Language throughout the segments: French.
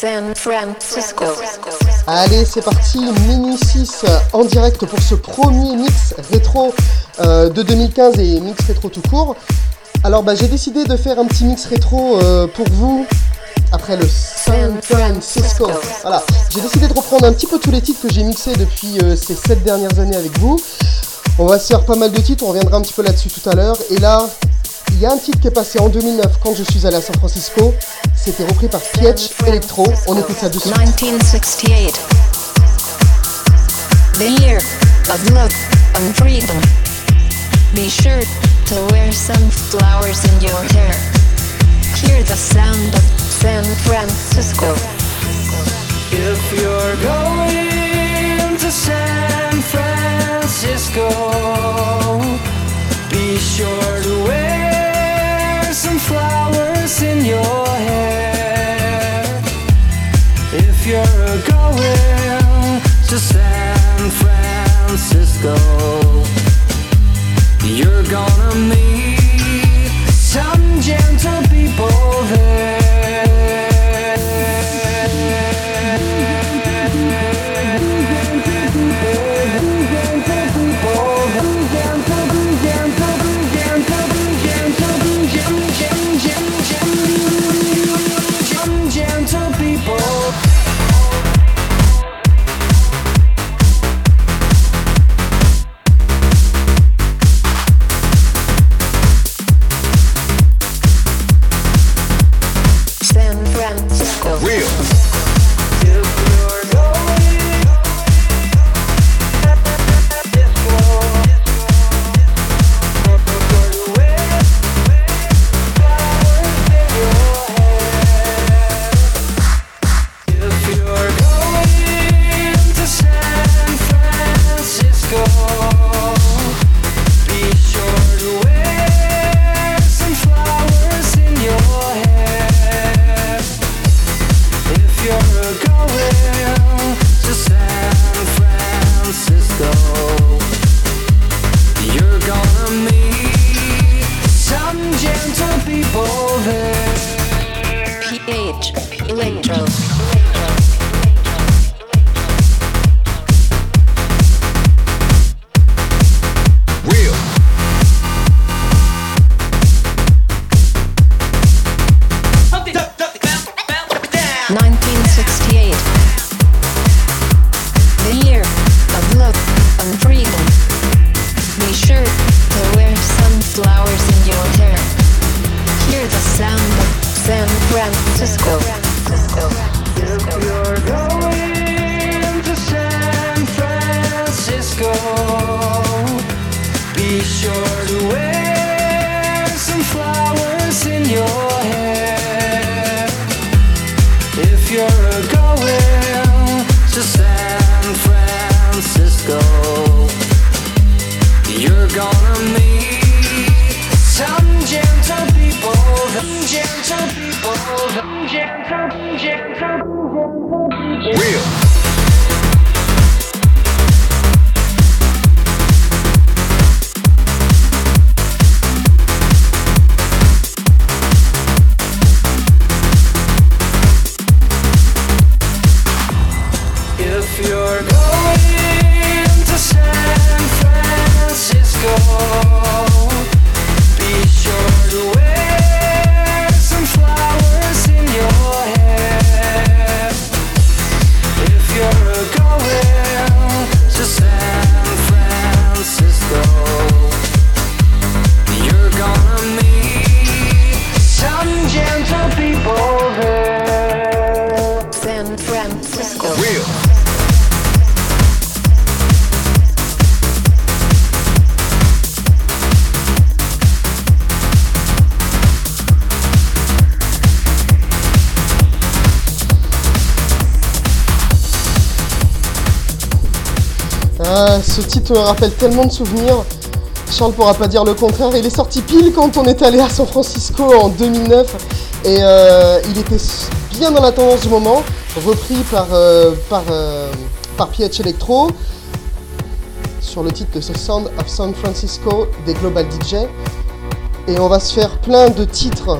San Francisco. Allez, c'est parti, Mini 6 en direct pour ce premier mix rétro euh, de 2015 et mix rétro tout court. Alors bah, j'ai décidé de faire un petit mix rétro euh, pour vous après le San Francisco. J'ai décidé de reprendre un petit peu tous les titres que j'ai mixés depuis euh, ces 7 dernières années avec vous. On va se faire pas mal de titres, on reviendra un petit peu là-dessus tout à l'heure. Et là, il y a un titre qui est passé en 2009 quand je suis allé à San Francisco. C'était repris par Pietch Electro. On écoute ça dessus. 1968. The year of love and freedom. Be sure to wear some flowers in your hair. Hear the sound of San Francisco. If you're going to San Francisco, be sure to wear some flowers in your hair. San Francisco, you're gonna meet ce titre rappelle tellement de souvenirs. Charles pourra pas dire le contraire. Il est sorti pile quand on est allé à San Francisco en 2009 et euh, il était bien dans la tendance du moment, repris par euh, par euh, PH Electro sur le titre de ce Sound of San Francisco des Global DJ. Et on va se faire plein de titres,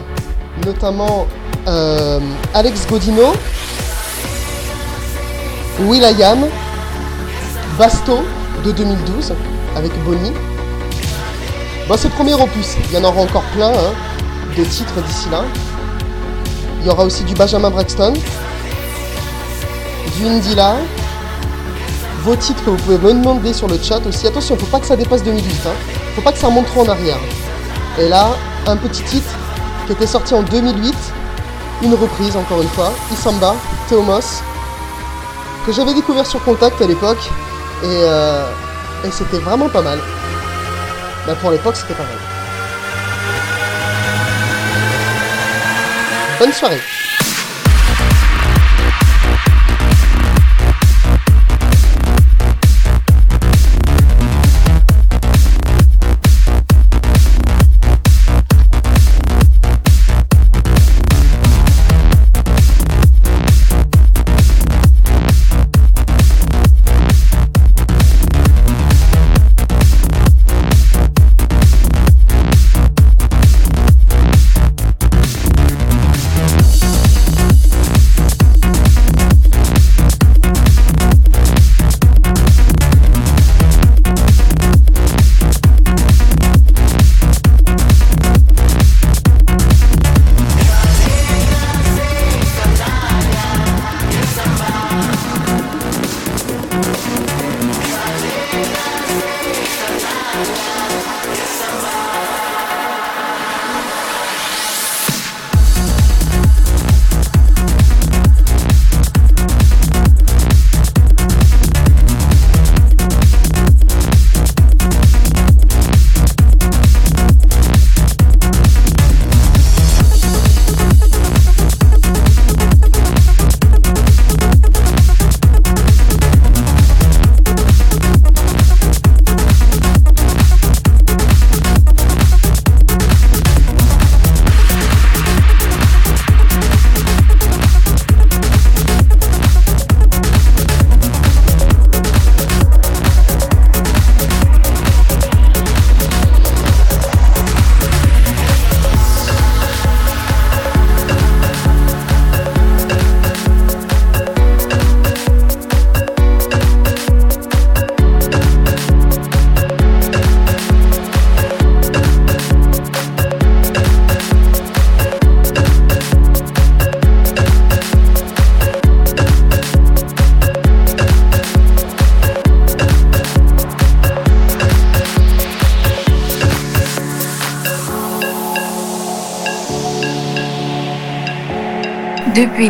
notamment euh, Alex Godino, Will.i.am, Basto de 2012 avec Bonnie. Bon, c'est le premier opus, il y en aura encore plein hein, de titres d'ici là. Il y aura aussi du Benjamin Braxton, du Indila, vos titres que vous pouvez me demander sur le chat aussi. Attention, faut pas que ça dépasse 2008, hein. faut pas que ça remonte trop en arrière. Et là, un petit titre qui était sorti en 2008, une reprise encore une fois, Isamba, Theomos, que j'avais découvert sur Contact à l'époque, et, euh, et c'était vraiment pas mal. Bah, pour l'époque, c'était pas mal. Bonne soirée.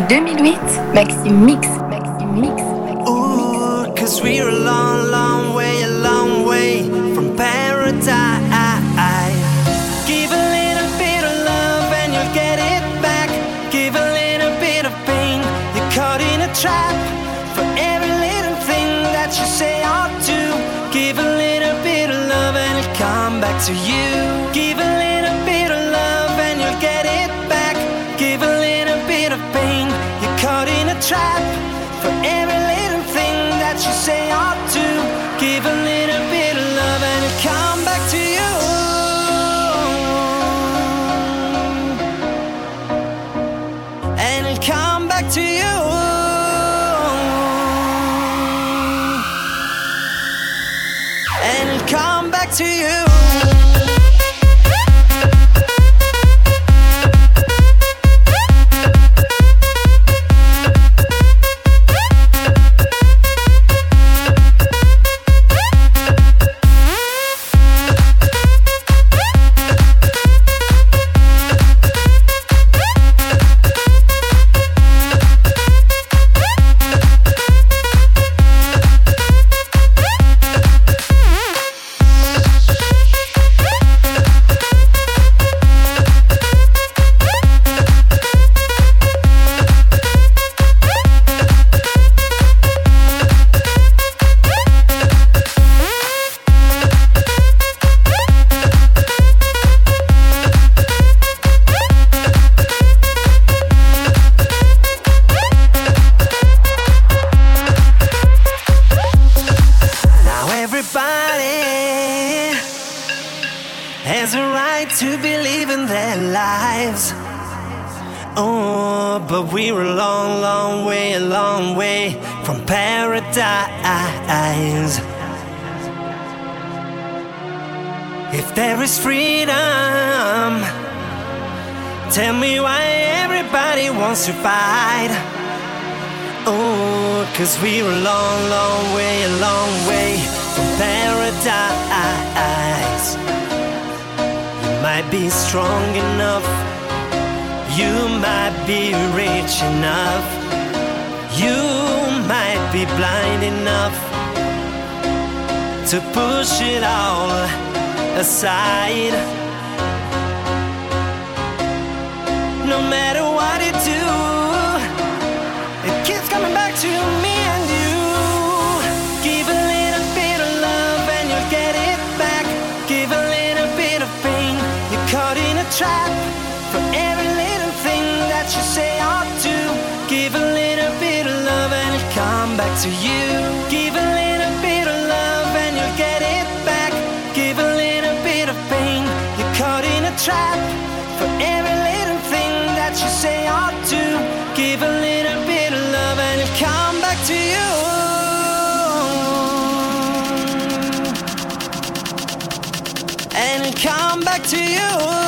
2008, Maxime Mix. back to you. Give a little bit of love and you'll get it back. Give a little bit of pain, you're caught in a trap. For every little thing that you say or do, give a little bit of love and it'll come back to you. And it'll come back to you.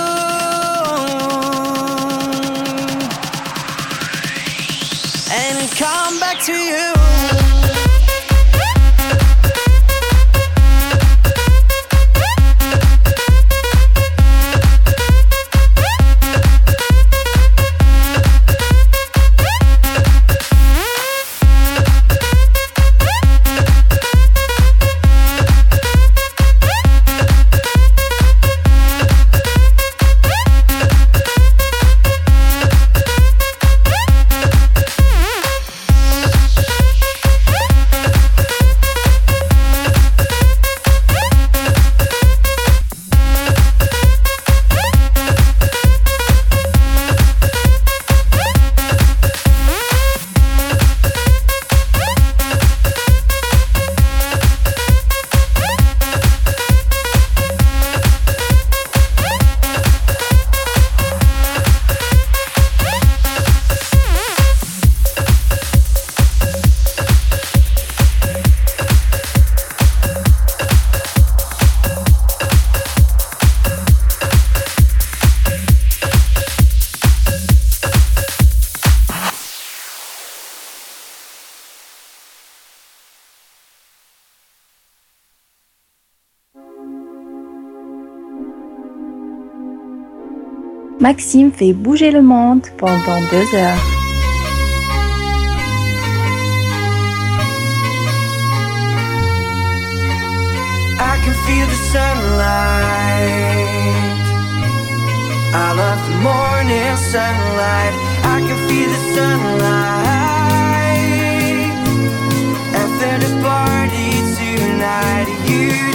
Maxime fait bouger le monde pendant deux heures. I can feel the sunlight. I love the morning sunlight. I can feel the sunlight. After the party tonight, you.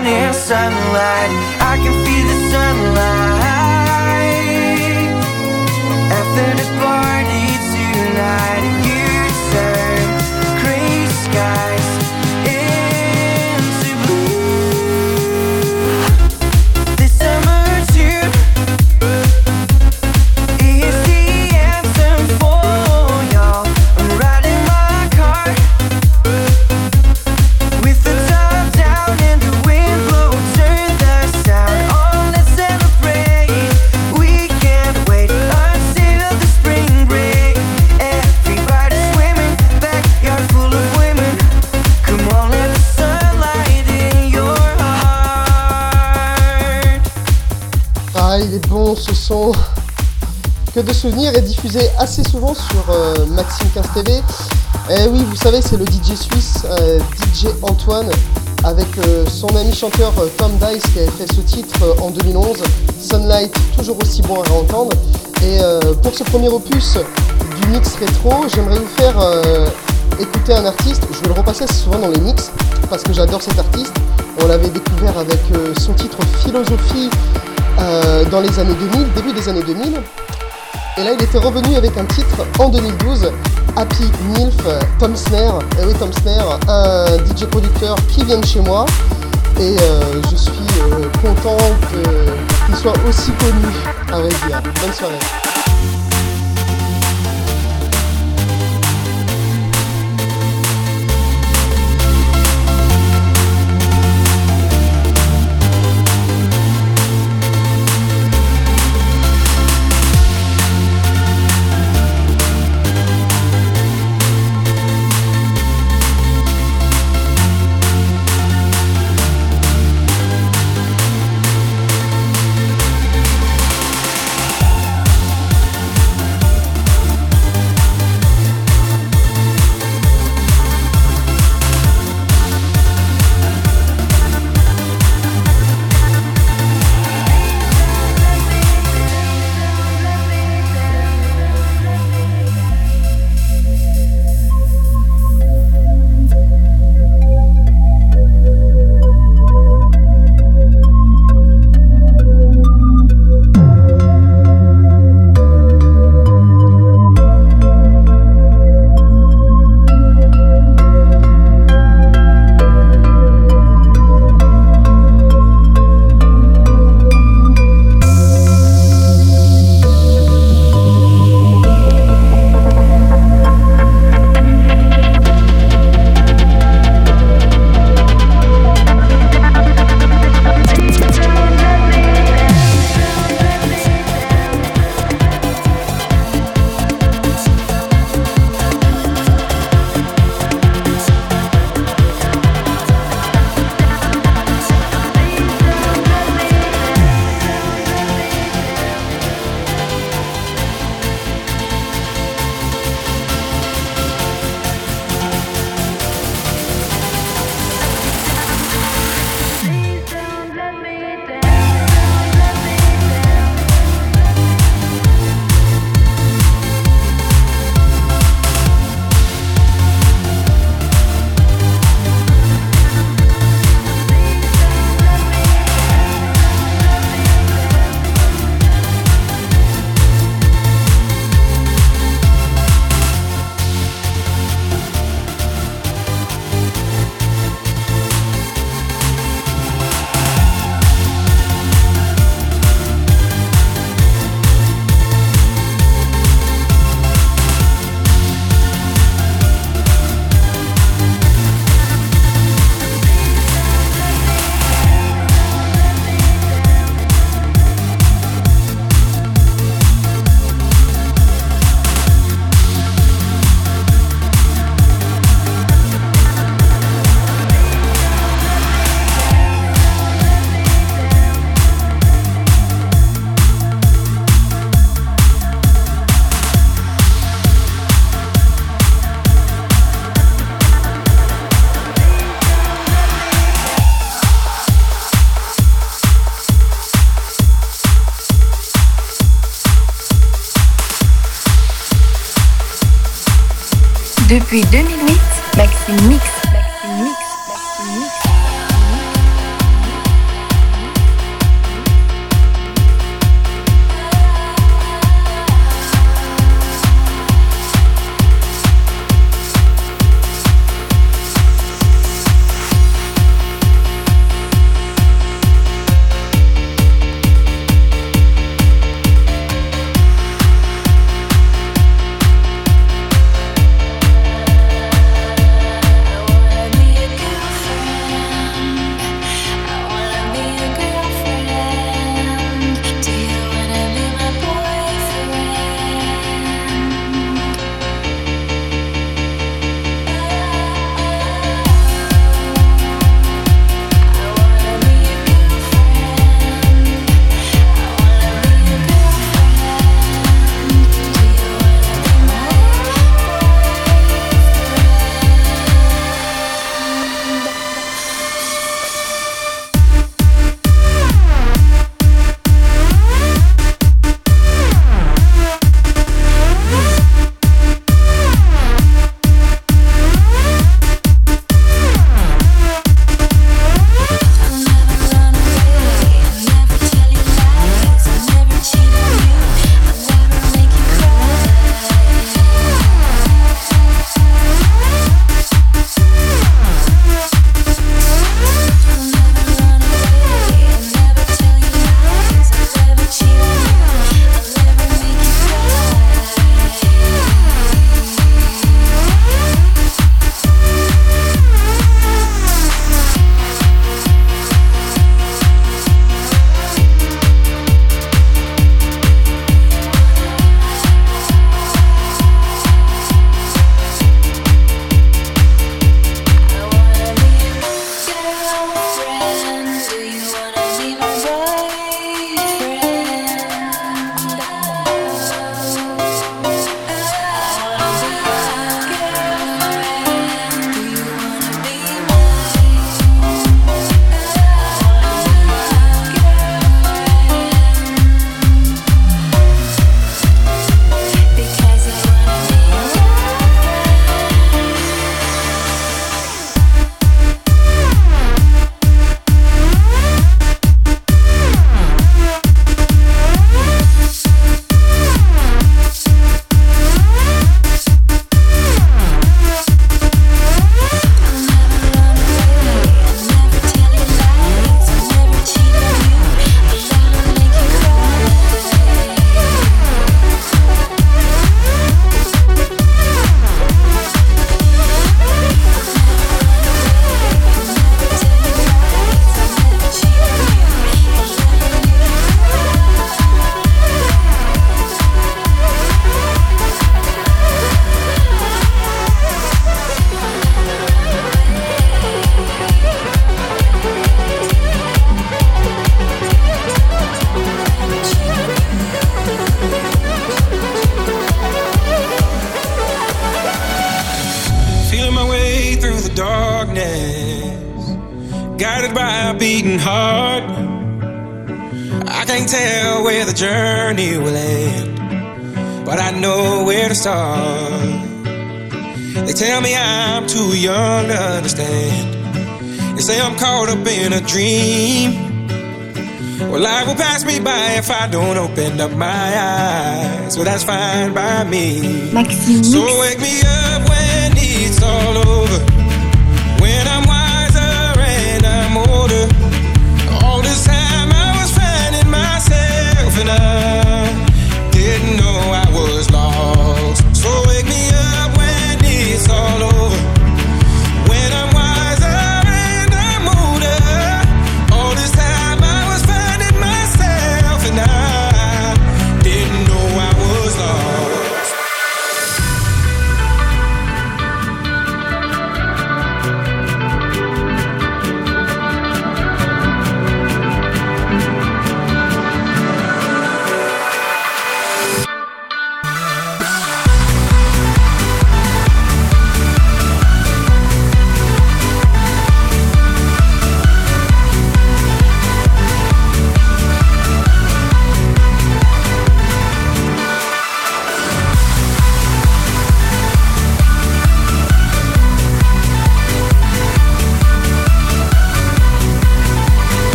morning sunlight. I can de souvenirs et diffusé assez souvent sur euh, Maxime 15 TV. Et oui, vous savez, c'est le DJ suisse, euh, DJ Antoine, avec euh, son ami chanteur Tom Dice qui avait fait ce titre en 2011. Sunlight, toujours aussi bon à entendre. Et pour ce premier opus du mix rétro, j'aimerais vous faire écouter un artiste. Je vais le repasser assez souvent dans les mix parce que j'adore cet artiste. On l'avait découvert avec son titre Philosophie dans les années 2000, début des années 2000. Et là, il était revenu avec un titre en 2012, Happy Milf, Tom Snare. Et oui, Tom Snare, un DJ producteur qui vient de chez moi. Et euh, je suis euh, content qu'il soit aussi connu, à vrai dire. Bonne soirée. Depuis 2008,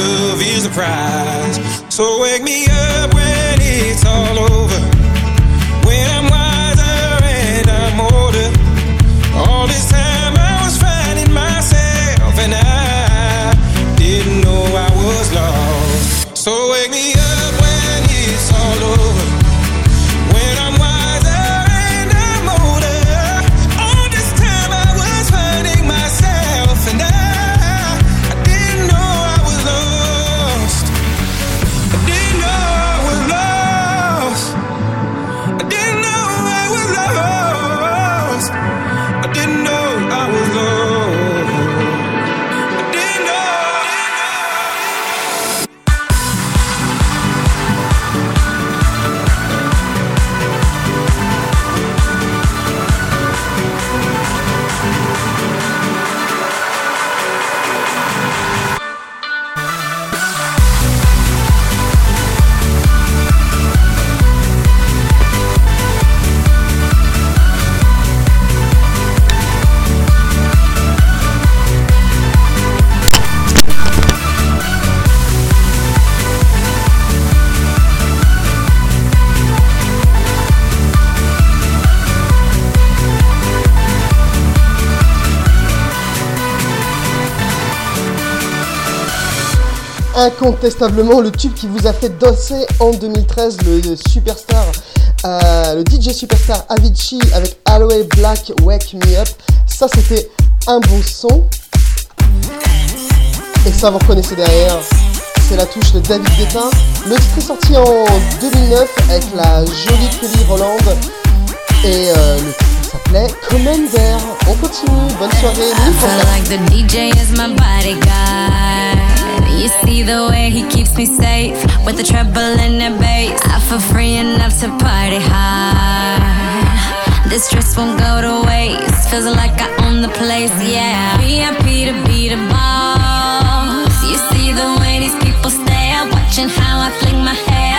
love is the prize. So wake me up when it's all over. When I'm wiser and I'm older. All this time incontestablement le tube qui vous a fait danser en 2013, le superstar, euh, le DJ superstar Avicii avec Halloween Black Wake Me Up. Ça, c'était un bon son. Et ça, vous reconnaissez derrière, c'est la touche de David Guetta. Le titre est sorti en 2009 avec la jolie Kelly Roland. Et euh, le titre s'appelait Commander. On continue, bonne soirée, nuit You see the way he keeps me safe with the treble and the bass. I feel free enough to party hard. This dress won't go to waste. Feels like I own the place, yeah. VIP to be the boss. You see the way these people stare, watching how I fling my hair.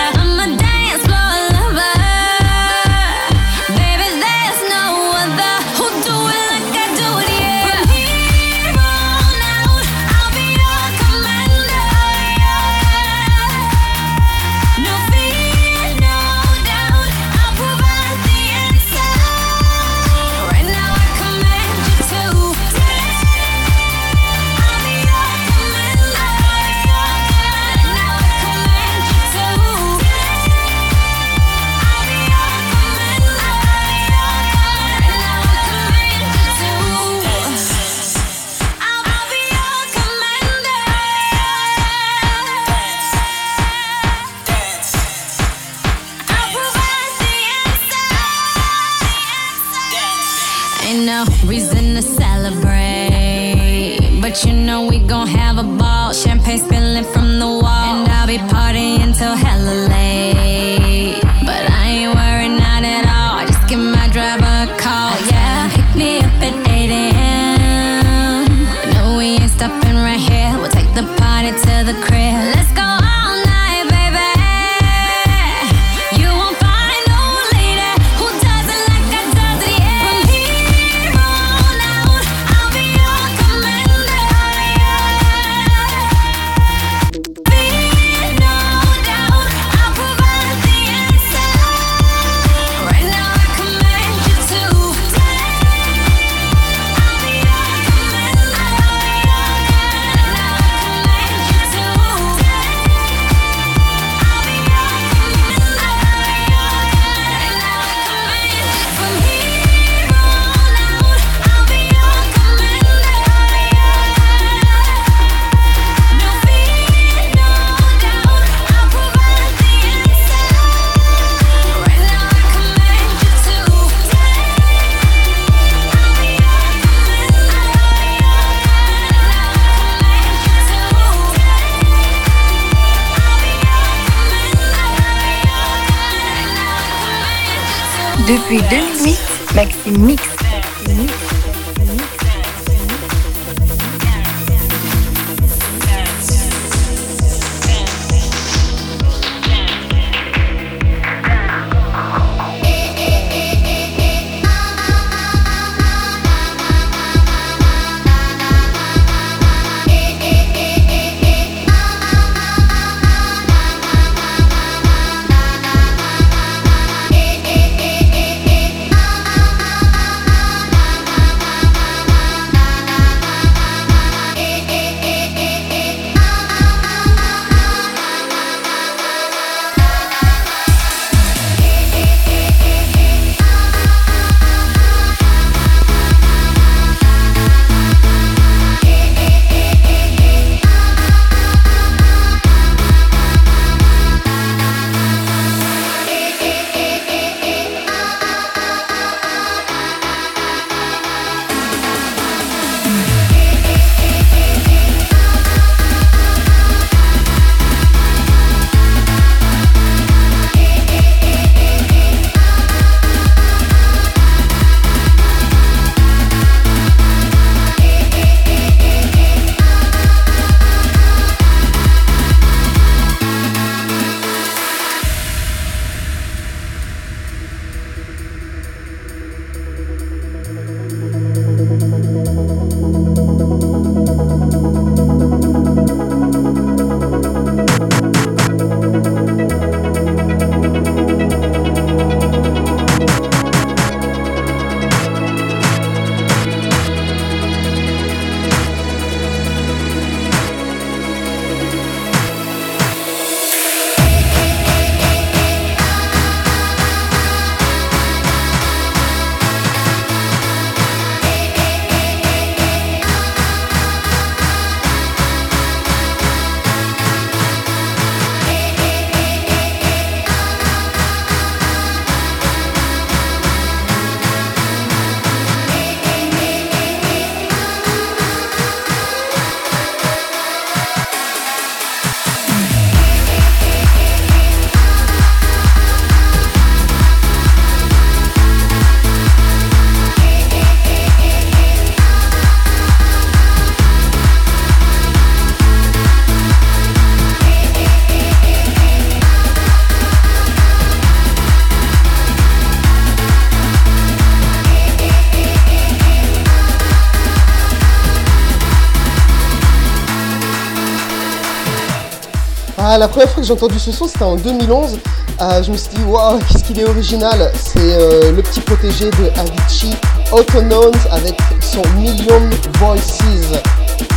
Ah, la première fois que j'ai entendu ce son, c'était en 2011. Ah, je me suis dit, waouh, qu'est-ce qu'il est original. C'est euh, le petit protégé de Avicii, Autonomes, avec son Million Voices.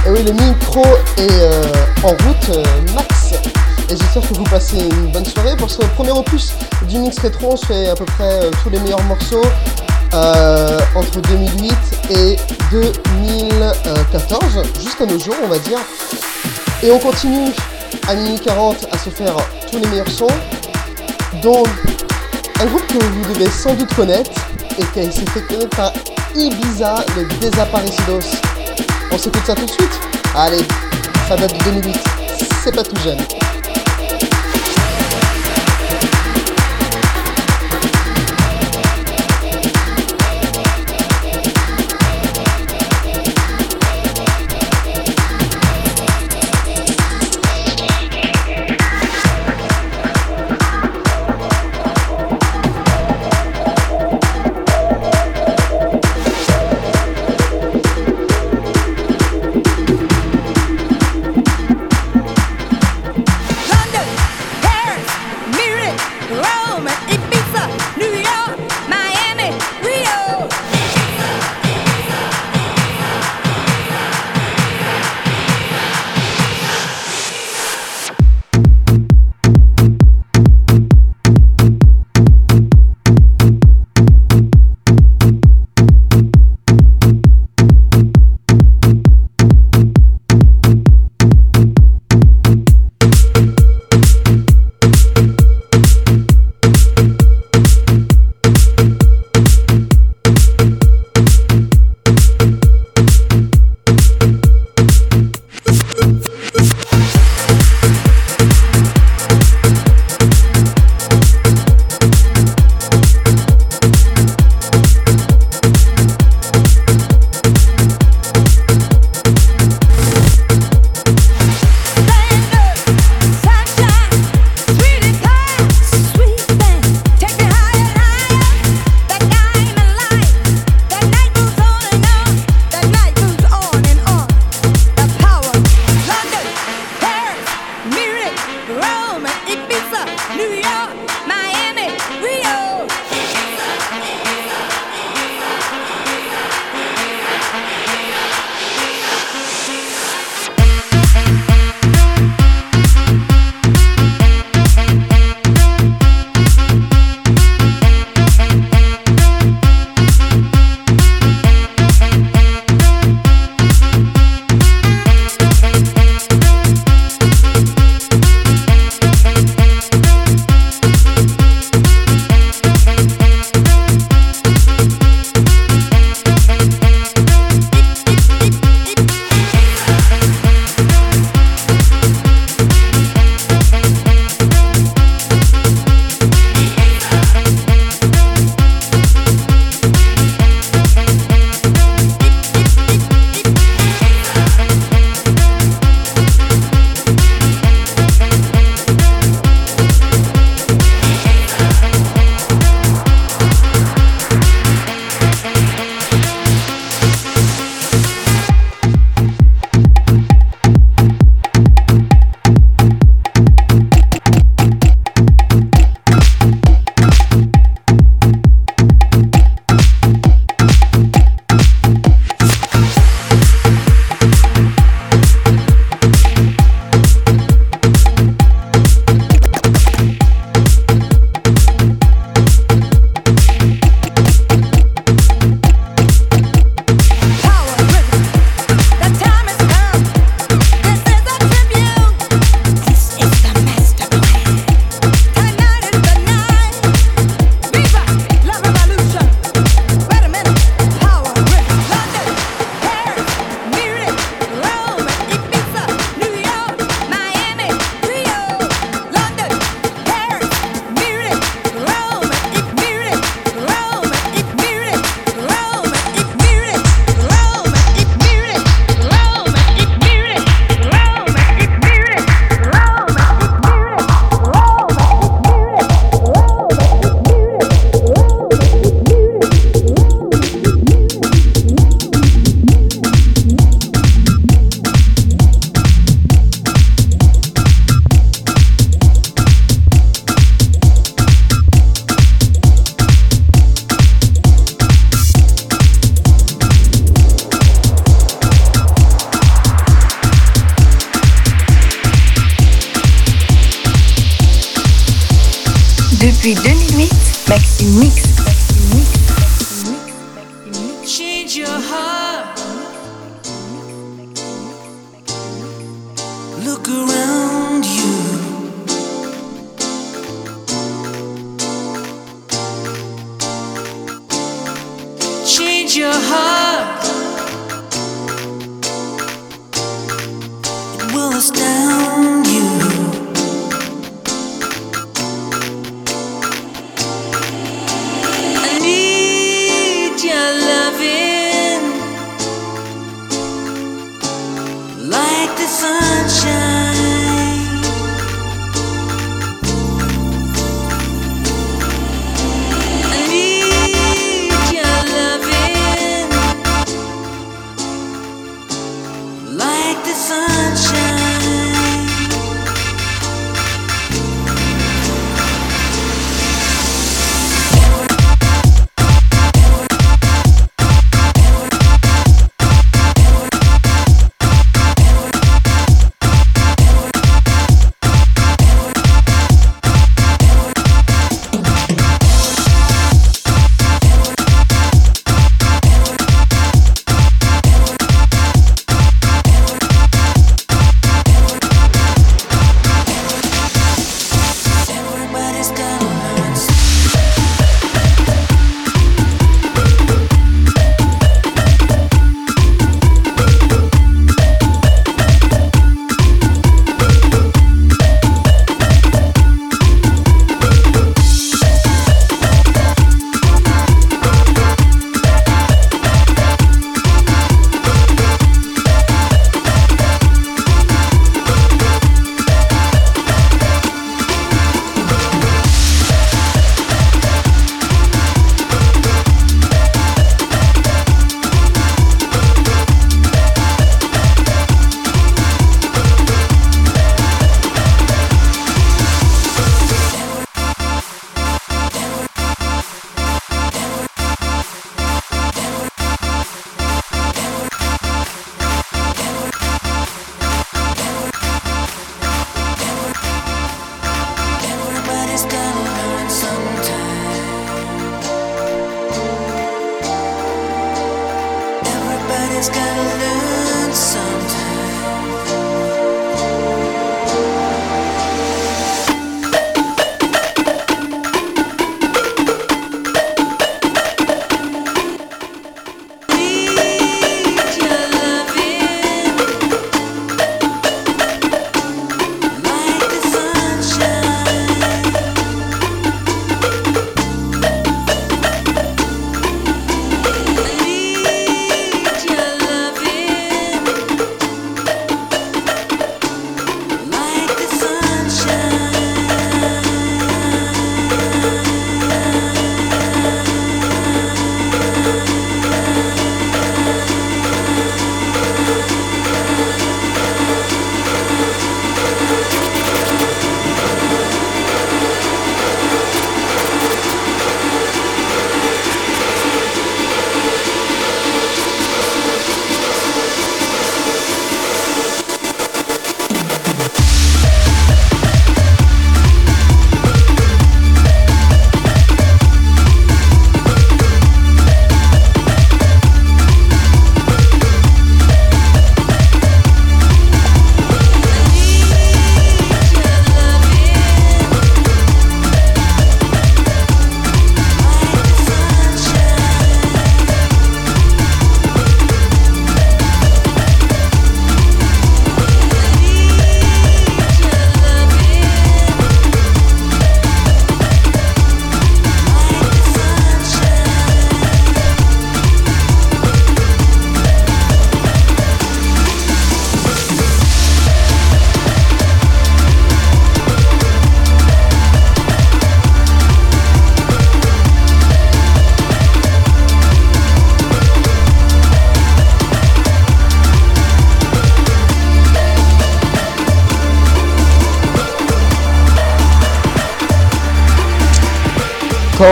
Et oui, le micro est euh, en route, euh, max. Et j'espère que vous passez une bonne soirée. Pour ce premier opus du mix rétro, on se fait à peu près euh, tous les meilleurs morceaux euh, entre 2008 et 2014, jusqu'à nos jours, on va dire. Et on continue à minuit 40 à se faire tous les meilleurs sons, dont un groupe que vous devez sans doute connaître et qui s'est fait connaître par Ibiza, les Desaparecidos. On s'écoute ça tout de suite Allez, ça date de 2008, c'est pas tout jeune.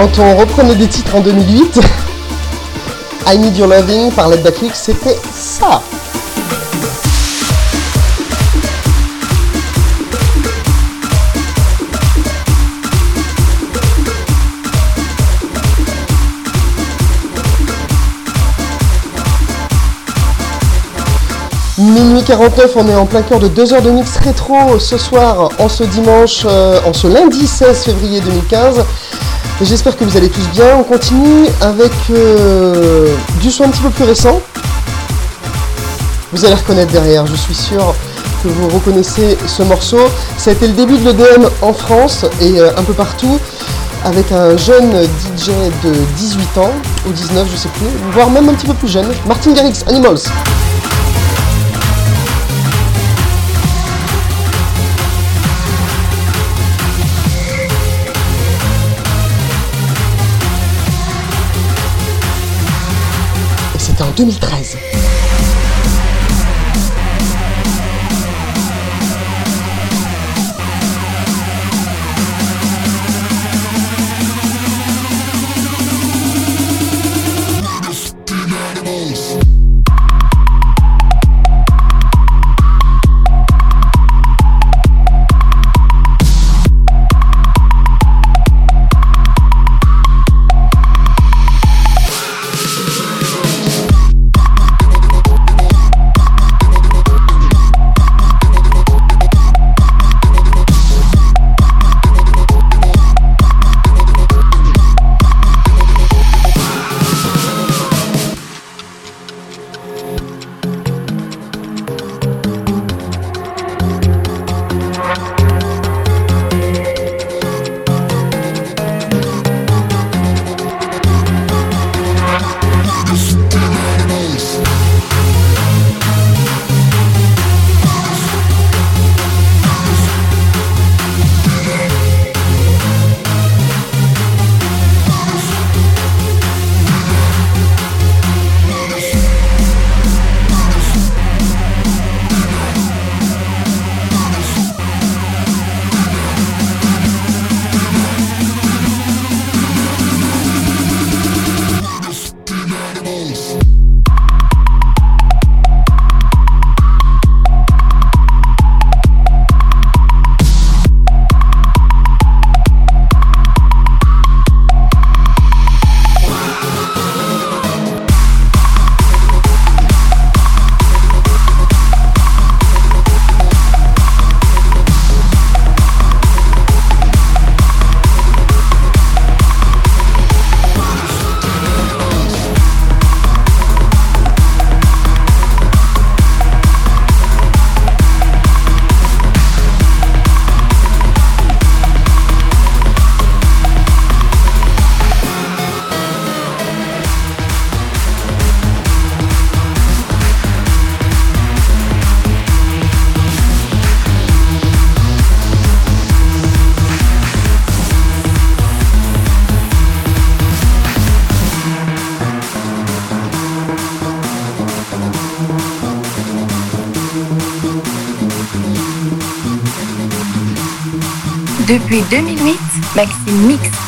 Quand on reprenait des titres en 2008, I Need Your Loving par Led Backlick, c'était ça. Minuit 49, on est en plein cœur de 2 heures de mix rétro ce soir, en ce dimanche, euh, en ce lundi 16 février 2015. J'espère que vous allez tous bien. On continue avec euh, du son un petit peu plus récent. Vous allez reconnaître derrière, je suis sûr que vous reconnaissez ce morceau. Ça a été le début de l'EDM en France et euh, un peu partout avec un jeune DJ de 18 ans ou 19, je sais plus, voire même un petit peu plus jeune, Martin Garrix, Animals. En 2013. Depuis 2008, Maxime Mix.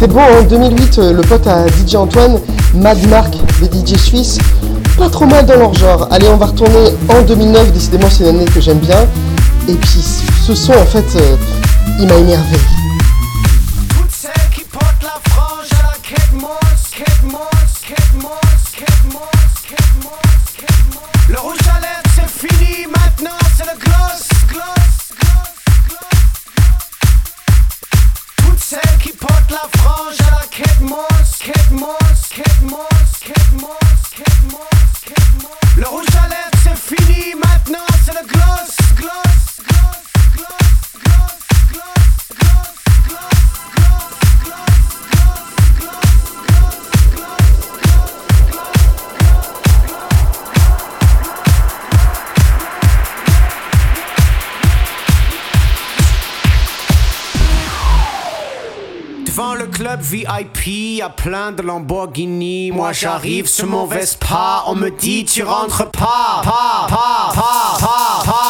C'est beau, hein. en 2008, euh, le pote à DJ Antoine, Mad Mark, des DJ suisses, pas trop mal dans leur genre. Allez, on va retourner en 2009, décidément c'est une année que j'aime bien. Et puis ce son, en fait, euh, il m'a énervé. VIP, à plein de Lamborghini. Moi j'arrive sur mon Vespa, on me dit tu rentres pas, pas, pas, pas, pas, pas.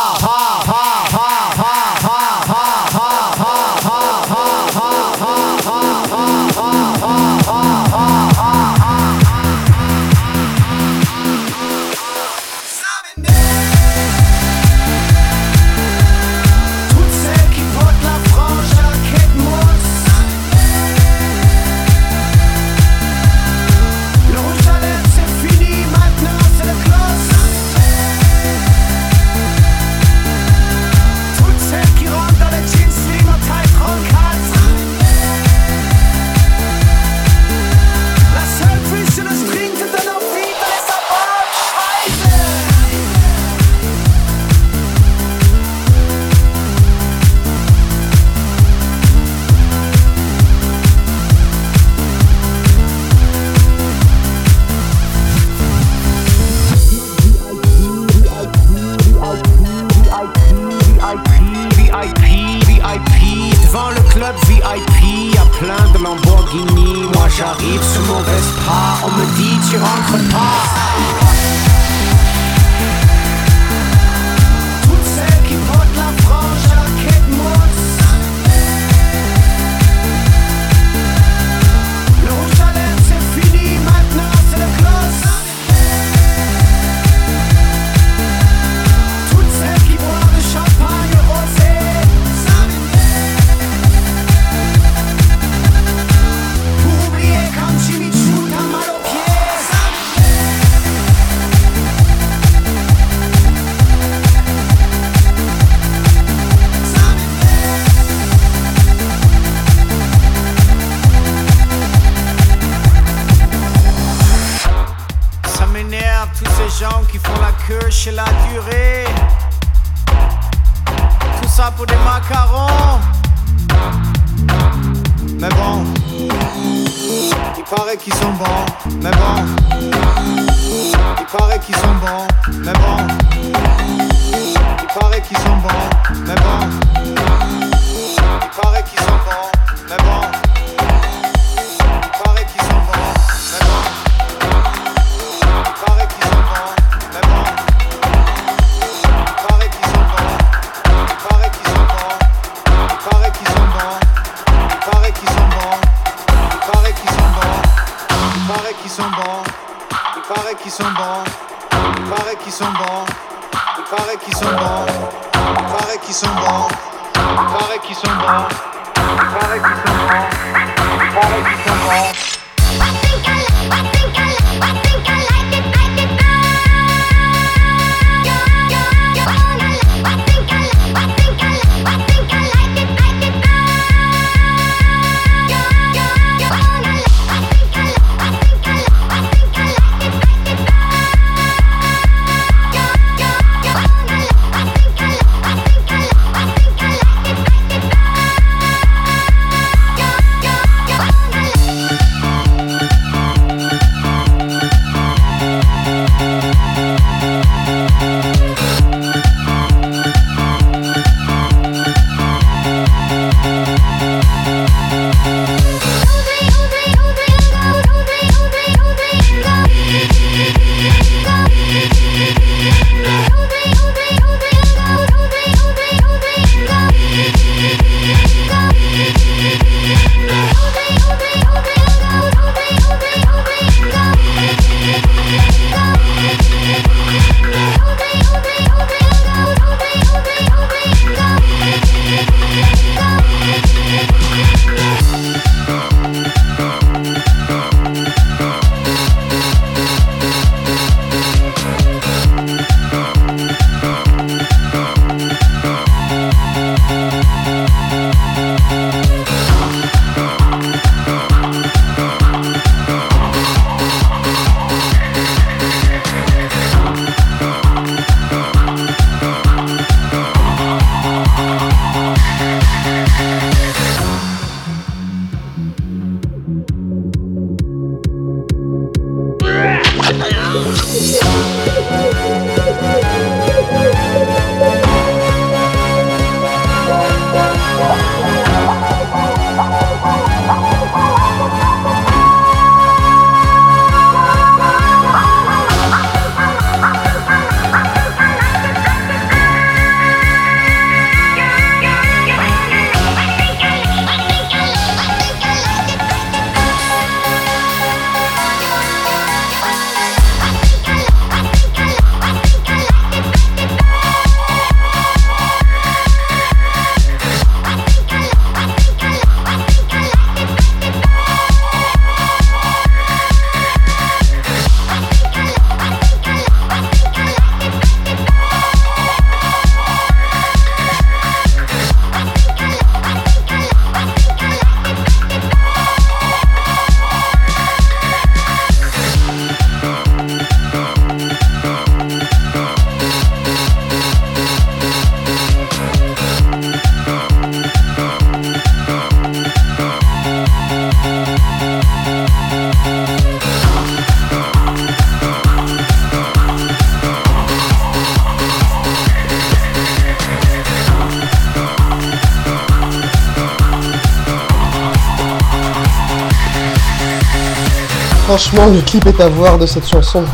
Franchement, le clip est à voir de cette chanson.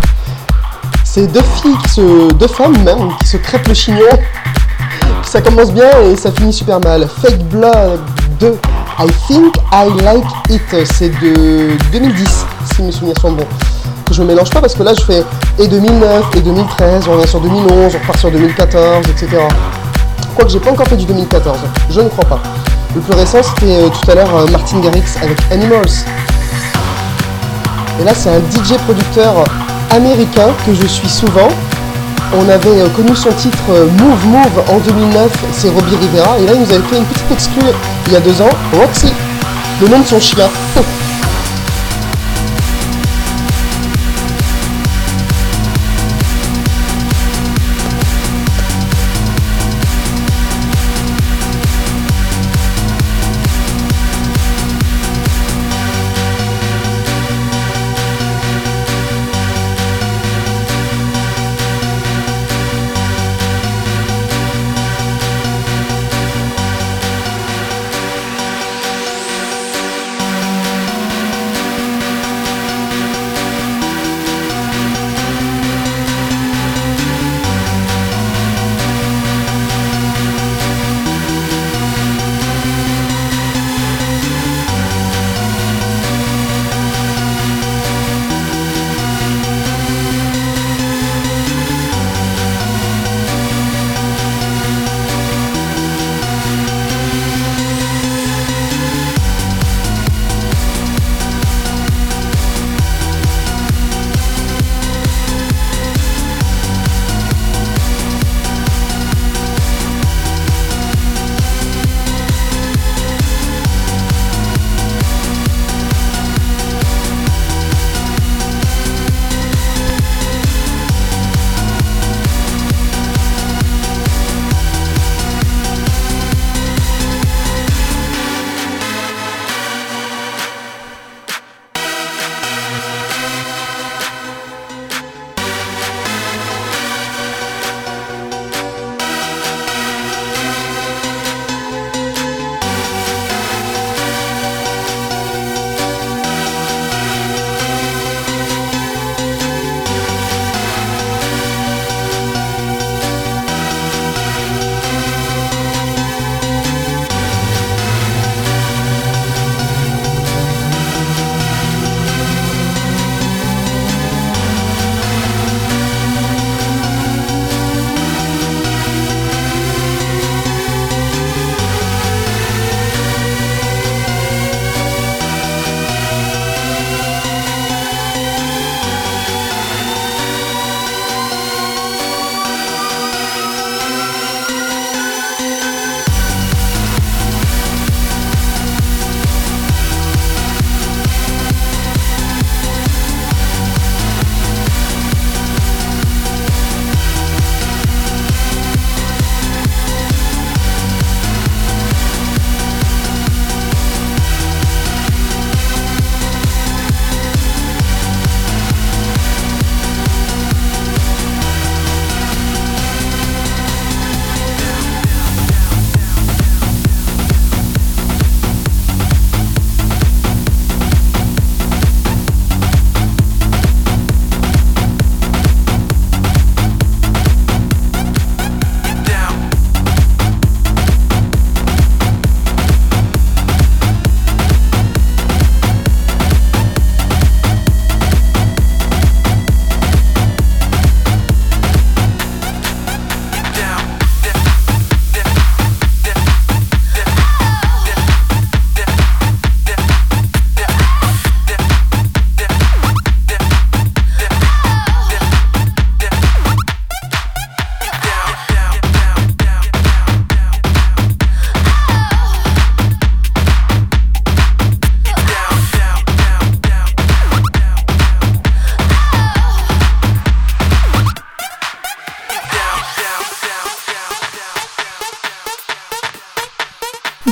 C'est deux filles qui se. deux femmes même, qui se crêpent le chignon. Ça commence bien et ça finit super mal. Fake Blood 2. I think I like it. C'est de 2010, si mes souvenirs sont bons. Que je me mélange pas parce que là je fais et 2009 et 2013, on revient sur 2011, on repart sur 2014, etc. Quoique j'ai pas encore fait du 2014, je ne crois pas. Le plus récent c'était euh, tout à l'heure euh, Martin Garrix avec Animals. Et là c'est un DJ producteur américain que je suis souvent. On avait euh, connu son titre euh, Move Move en 2009, c'est Robbie Rivera. Et là il nous avait fait une petite exclue il y a deux ans, Roxy, le nom de son chien.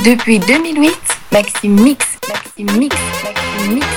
Depuis 2008, Maxime Mix, Maxime Mix, Maxime Mix,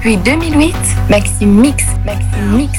Depuis 2008, Maxime Mix, Maxime Mix,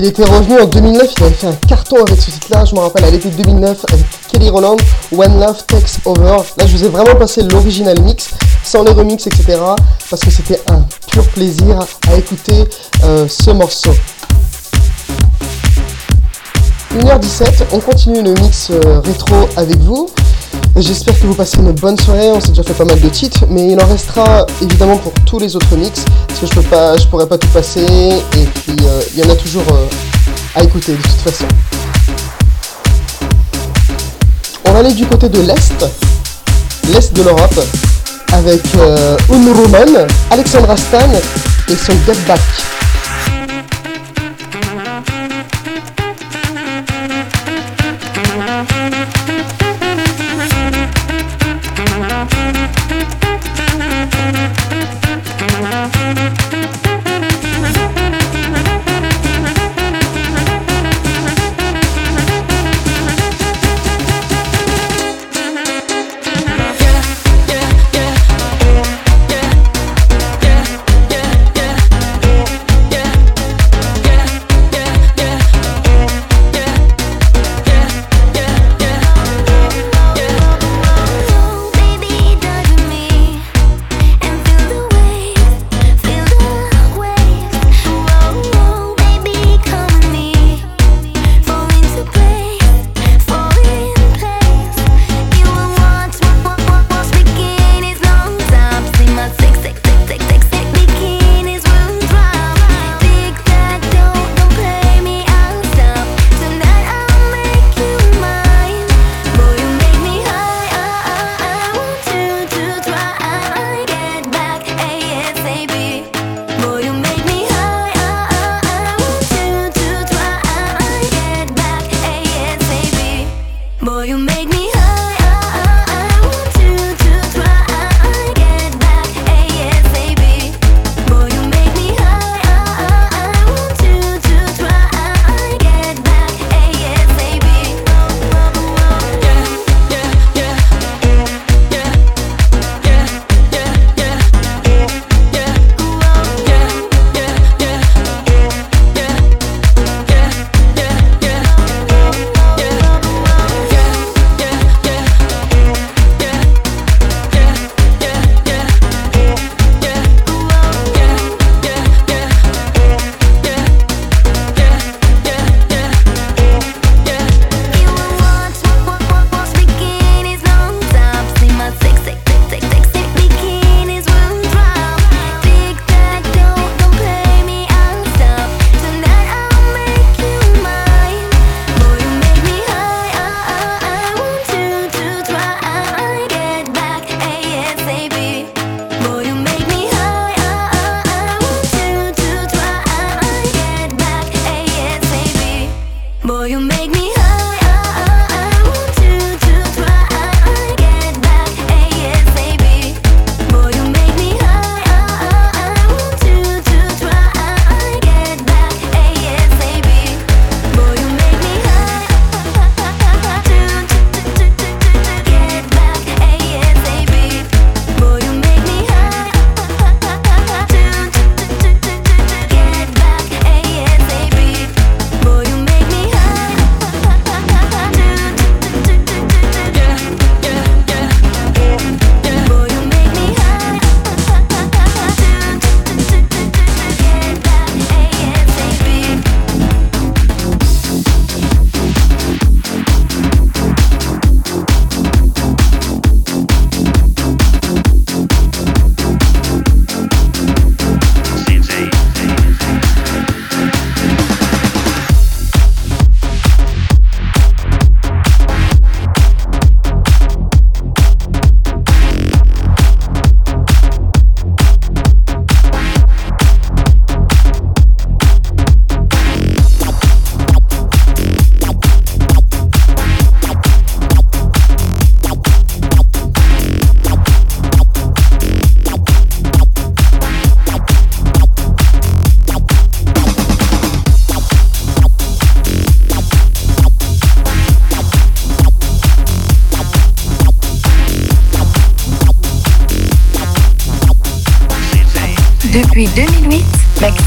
il était revenu en 2009, il avait fait un carton avec ce titre-là. Je me rappelle à l'été 2009 avec Kelly Rowland, When Love Takes Over. Là, je vous ai vraiment passé l'original mix, sans les remix, etc. Parce que c'était un pur plaisir à écouter euh, ce morceau. 1h17, on continue le mix euh, rétro avec vous. J'espère que vous passez une bonne soirée. On s'est déjà fait pas mal de titres, mais il en restera évidemment pour tous les autres mix parce que je peux pas, pourrais pas tout passer. Et puis euh, il y en a toujours euh, à écouter de toute façon. On va aller du côté de l'est, l'est de l'Europe, avec euh, Unruman, Alexandra Stan et son Get Back.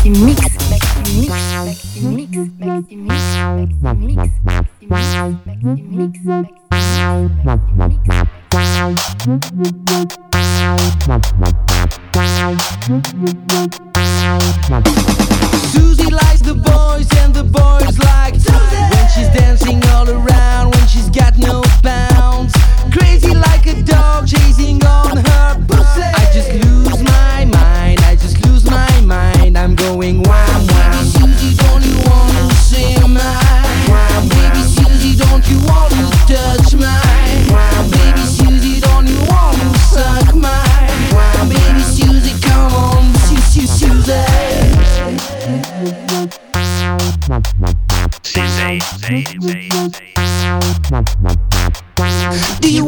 Depuis 2008,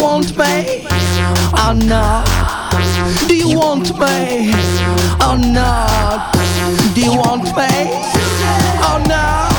want me or not? Do you want me or not? Do you want me or not?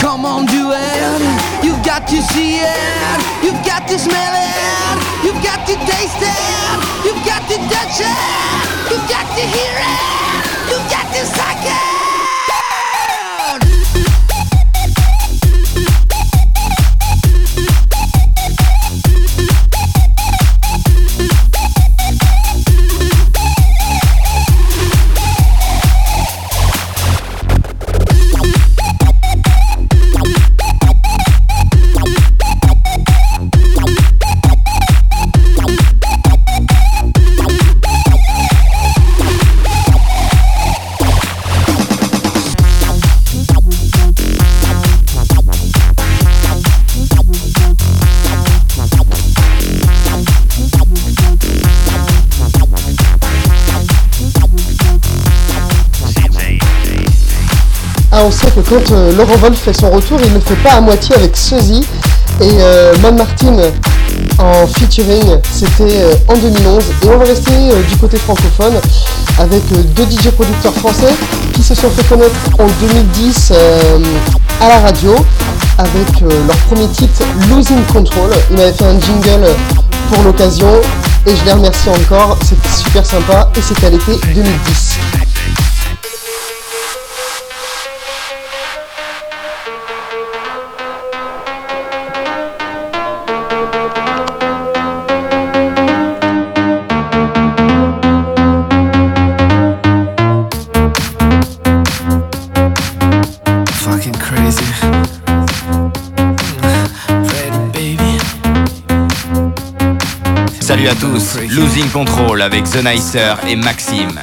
Come on, do it. You've got to see it. You've got to smell it. You've got to taste it. You've got to touch it. You've got to hear it. You've got to suck it. Que quand euh, Laurent Wolf fait son retour, il ne le fait pas à moitié avec Suzy. Et euh, Martin en featuring, c'était euh, en 2011. Et on va rester euh, du côté francophone avec euh, deux DJ producteurs français qui se sont fait connaître en 2010 euh, à la radio avec leur premier titre Losing Control. Ils m'avaient fait un jingle pour l'occasion et je les remercie encore. C'était super sympa et c'était à l'été 2010. Tous, Losing Control avec The Nicer et Maxime.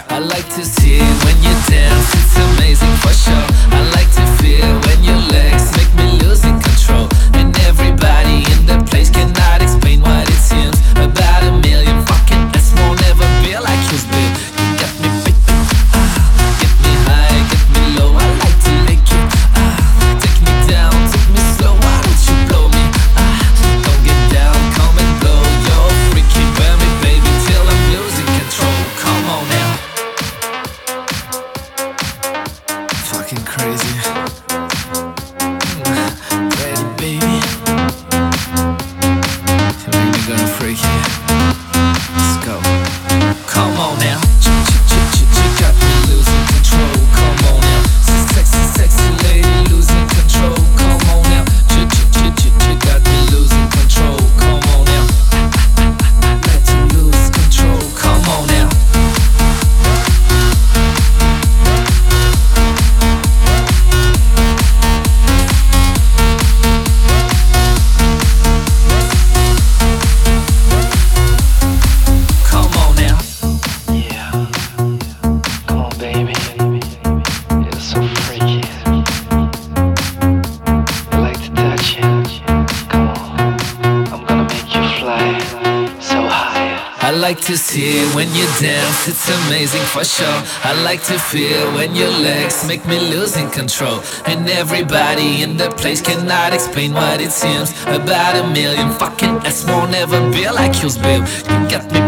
for sure. I like to feel when your legs make me losing control. And everybody in the place cannot explain what it seems. About a million fucking ass won't ever be like yours, babe. You got me,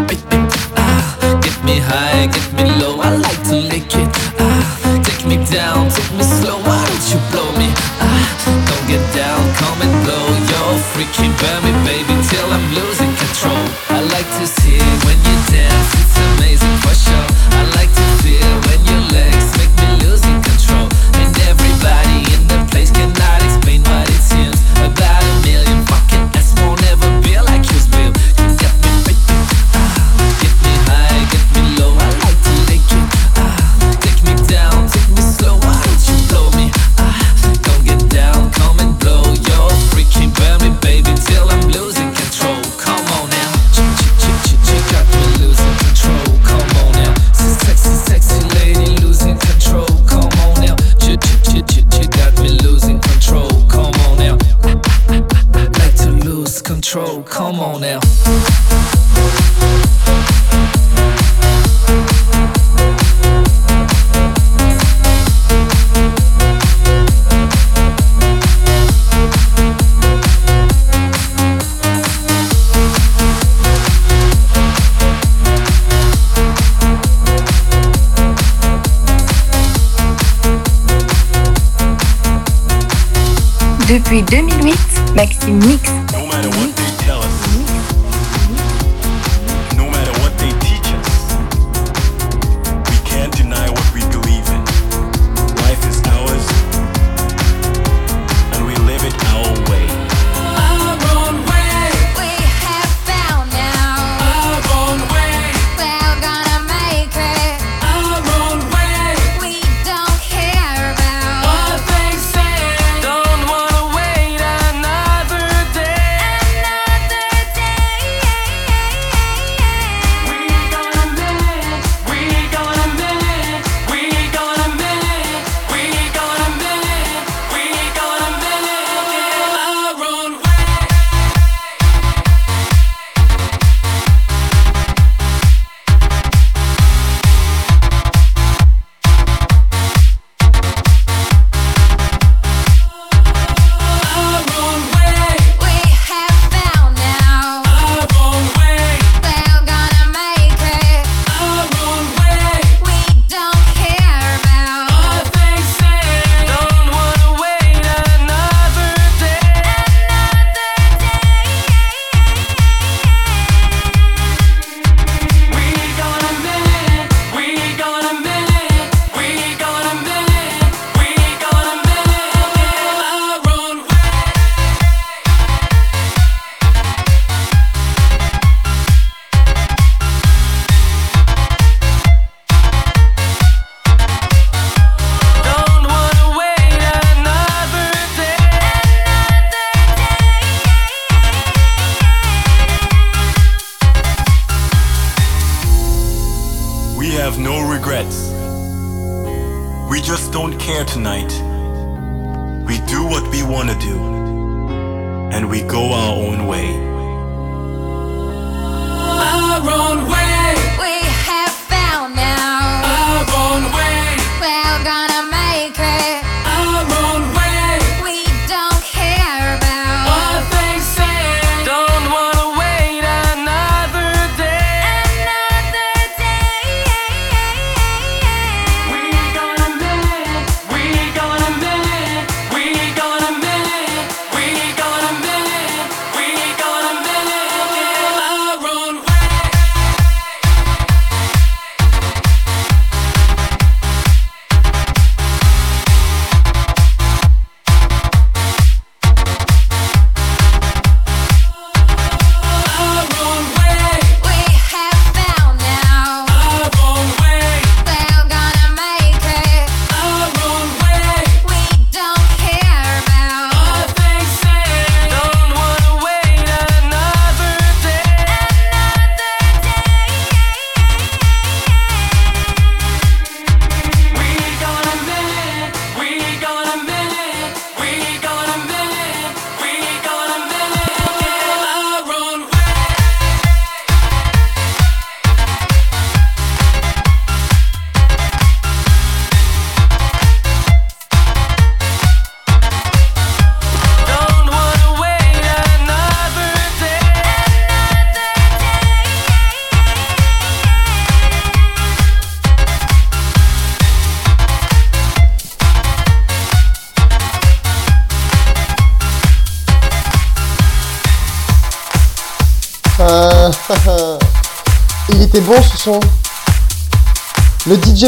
ah, get me high, get me low. I like Unique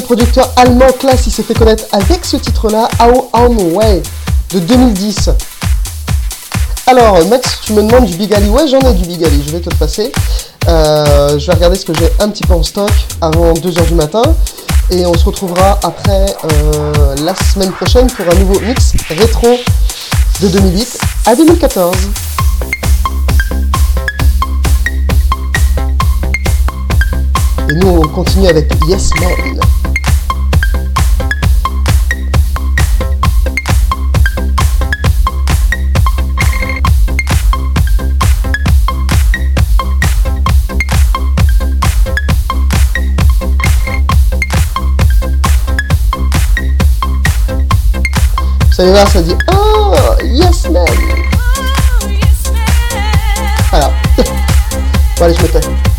Producteur allemand Klaas il s'est fait connaître avec ce titre-là, How On Way, de 2010. Alors, Max, tu me demandes du Big Ali. Ouais, j'en ai du Big Ali, je vais te le passer. Euh, je vais regarder ce que j'ai un petit peu en stock avant 2h du matin. Et on se retrouvera après euh, la semaine prochaine pour un nouveau mix rétro de 2008 à 2014. Et nous, on continue avec Yes Man. Vous allez voir, ça dit Oh, Yes Man. Voilà. bon, allez, je me tais.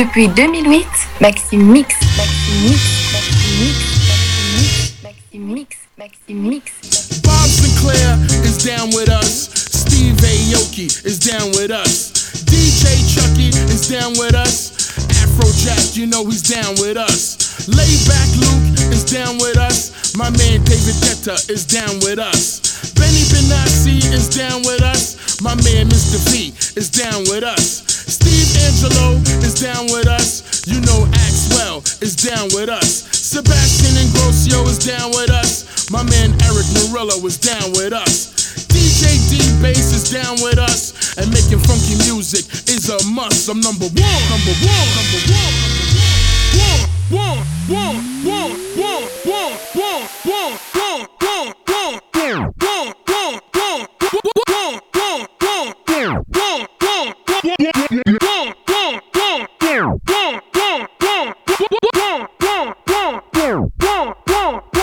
Depuis 2008, Maxime Mix. Maxime Mix. Bob Sinclair is down with us. Steve Aoki is down with us. DJ Chucky is down with us. Afrojack, you know he's down with us. Layback Luke is down with us. My man David Guetta is down with us. Benny Benassi is down with us. My man Mr. V is down with us. Steve Angelo is down with us. You know Axwell is down with us. Sebastian Ingrosso is down with us. My man Eric Murillo is down with us. DJ D Bass is down with us. And making funky music is a must. I'm number one, number one, number one, number one.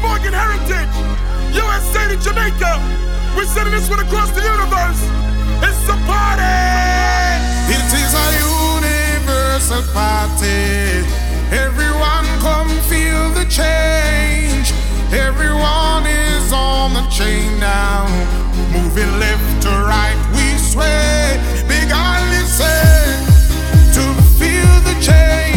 Morgan heritage, USA to Jamaica. We're sending this one across the universe. It's a party. It is a universal party. Everyone come feel the change. Everyone is on the chain now. Moving left to right, we sway. Big Island say to feel the change.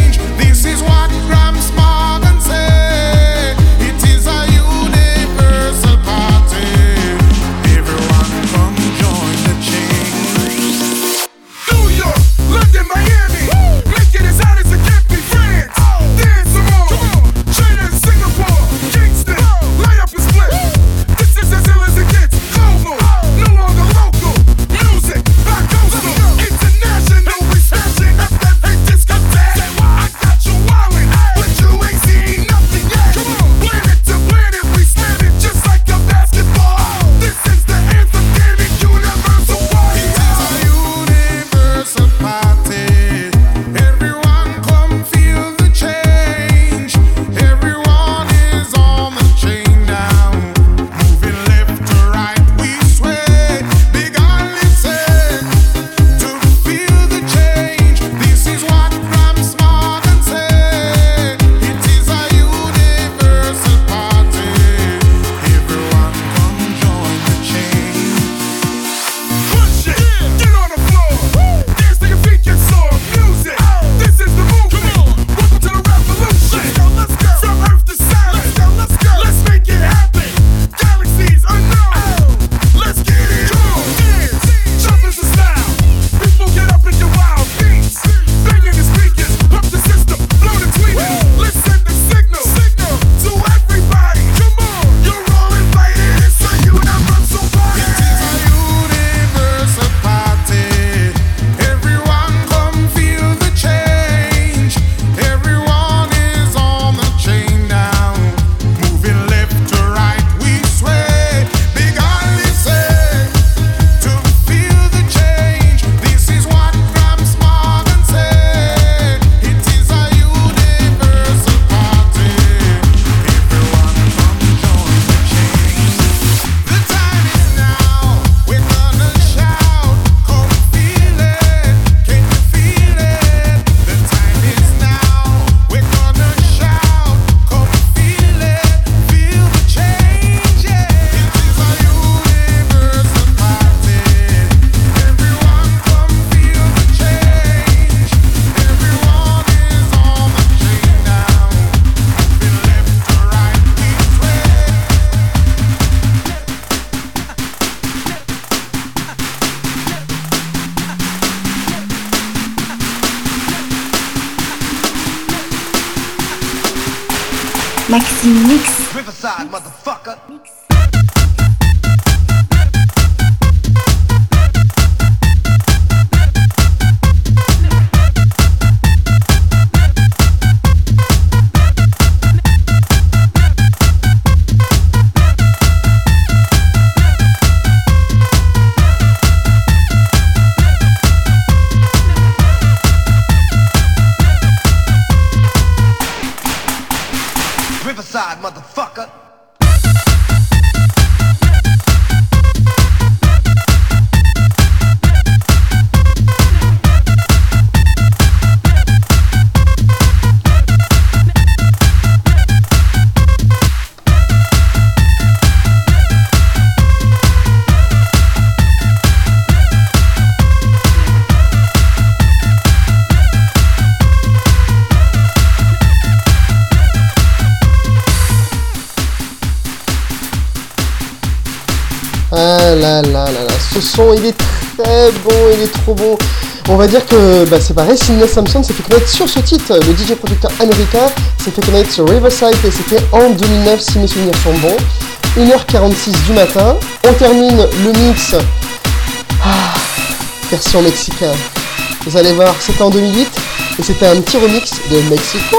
Il est très bon, il est trop bon. On va dire que bah, c'est pareil, Sidney Samson s'est fait connaître sur ce titre, le DJ producteur américain s'est fait connaître sur Riverside et c'était en 2009 si mes souvenirs sont bons. 1h46 du matin, on termine le mix ah, version mexicain. Vous allez voir, c'était en 2008 et c'était un petit remix de. Mexico,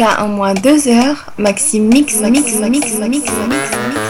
Jusqu'à un mois 2 heures, Maxime Mix, Mix, Mix, Mix, Mix, Mix.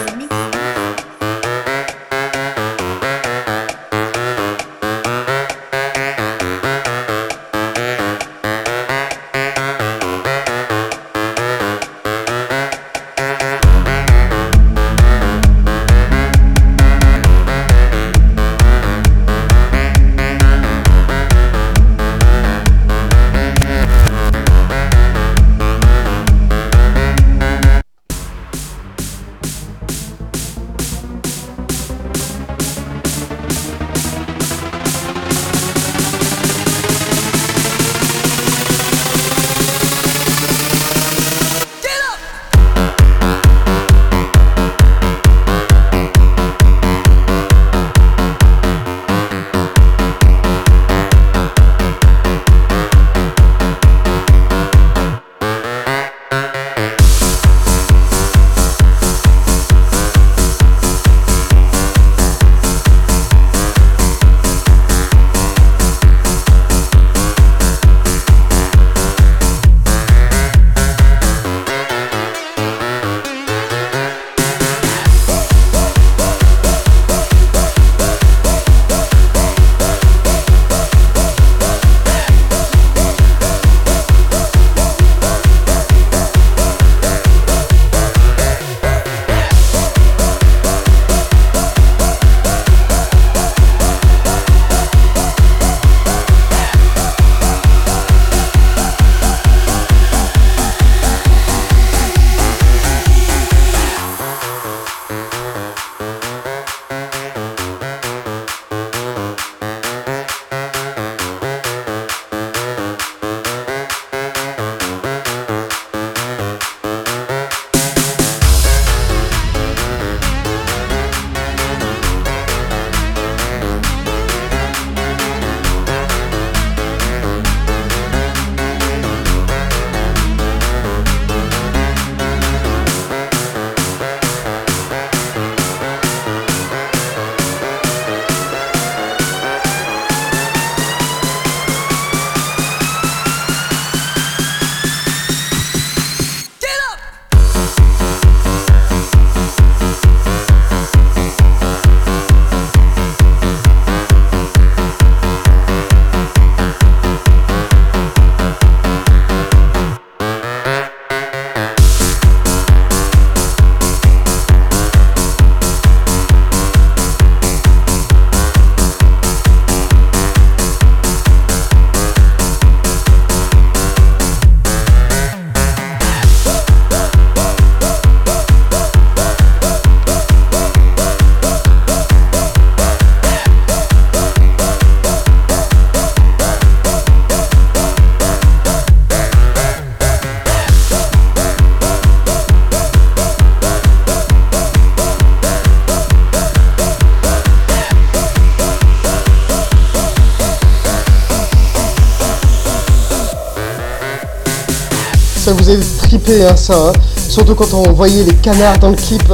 Hein, ça, hein. surtout quand on voyait les canards dans le clip.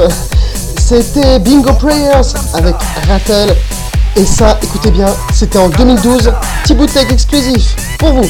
C'était Bingo Prayers avec Rattle. Et ça, écoutez bien, c'était en 2012, petit bootleg exclusif pour vous.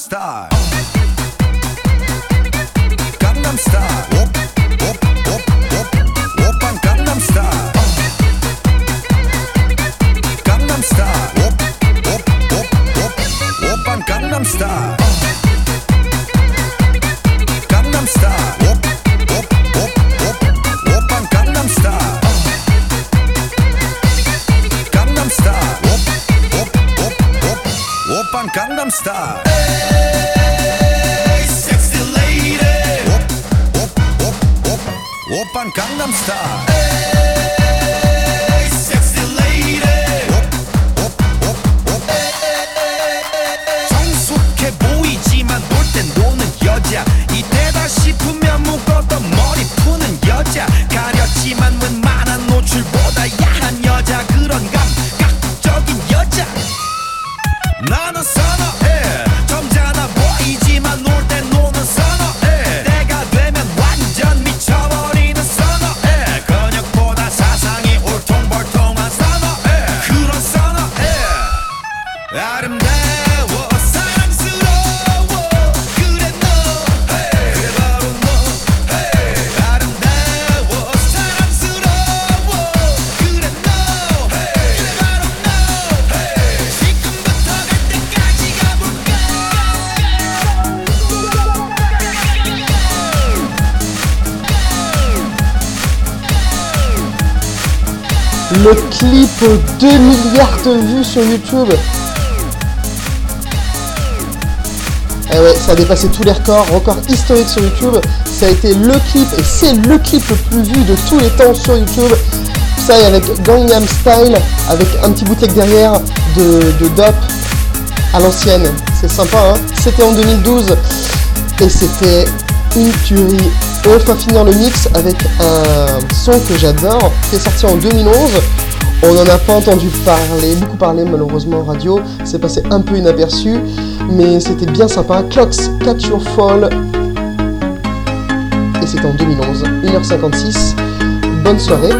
Star. star. 2 milliards de vues sur YouTube. Et ouais, ça a dépassé tous les records, record historique sur YouTube. Ça a été le clip, et c'est le clip le plus vu de tous les temps sur YouTube. Ça y est avec Gangnam Style, avec un petit bootleg derrière de, de Dop à l'ancienne. C'est sympa, hein C'était en 2012, et c'était une tuerie. On va finir le mix avec un son que j'adore, qui est sorti en 2011. On n'en a pas entendu parler, beaucoup parler malheureusement en radio, c'est passé un peu inaperçu, mais c'était bien sympa. Clocks, Catch Your Fall, et c'était en 2011, 1h56. Bonne soirée.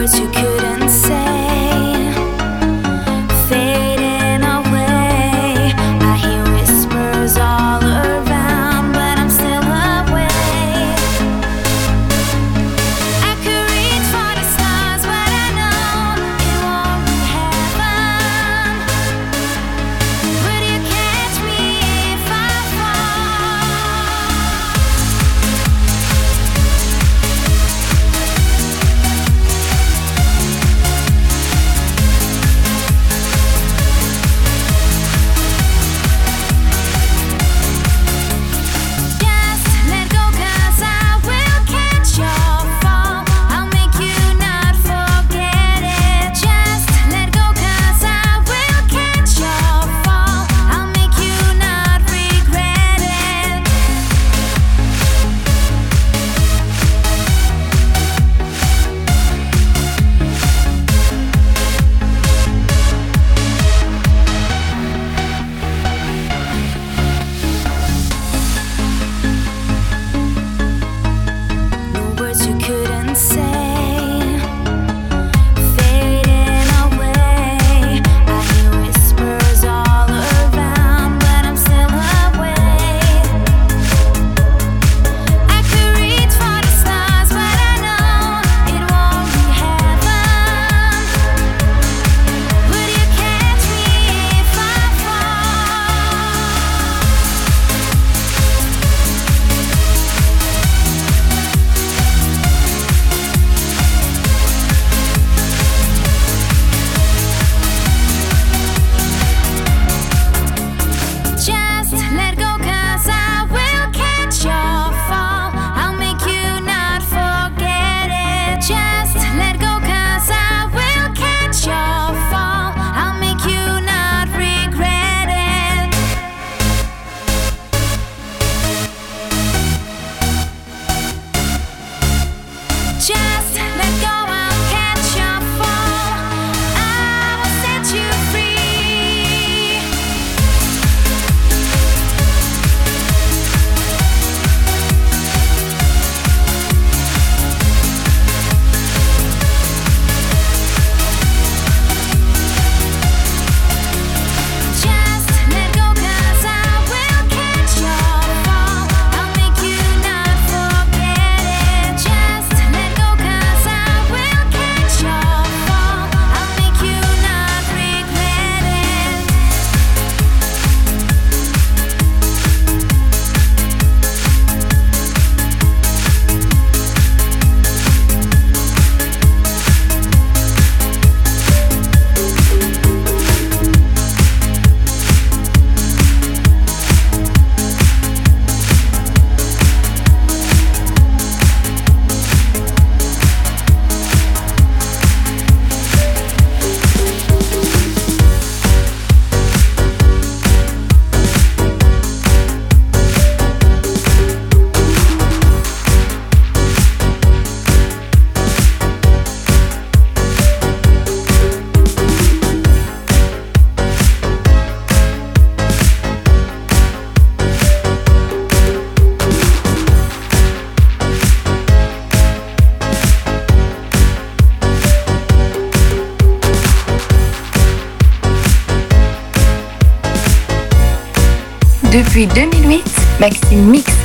Depuis 2008, Maxime Mix.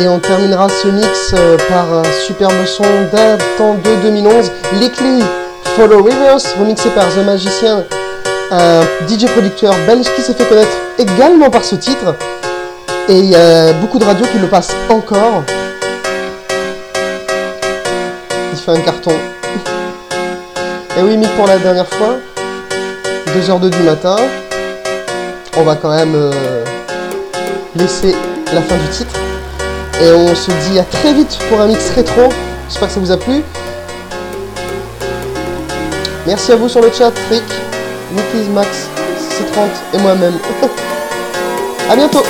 Et on terminera ce mix euh, par un superbe son datant de 2011, Lickly Follow Rivers, remixé par The Magicien, un DJ producteur belge qui s'est fait connaître également par ce titre. Et il y a beaucoup de radios qui le passent encore. Il fait un carton. Et oui, Mick, pour la dernière fois, 2h02 du matin, on va quand même euh, laisser la fin du titre. Et on se dit à très vite pour un mix rétro. J'espère que ça vous a plu. Merci à vous sur le chat, Rick, Nicky, Max, C30 et moi-même. à bientôt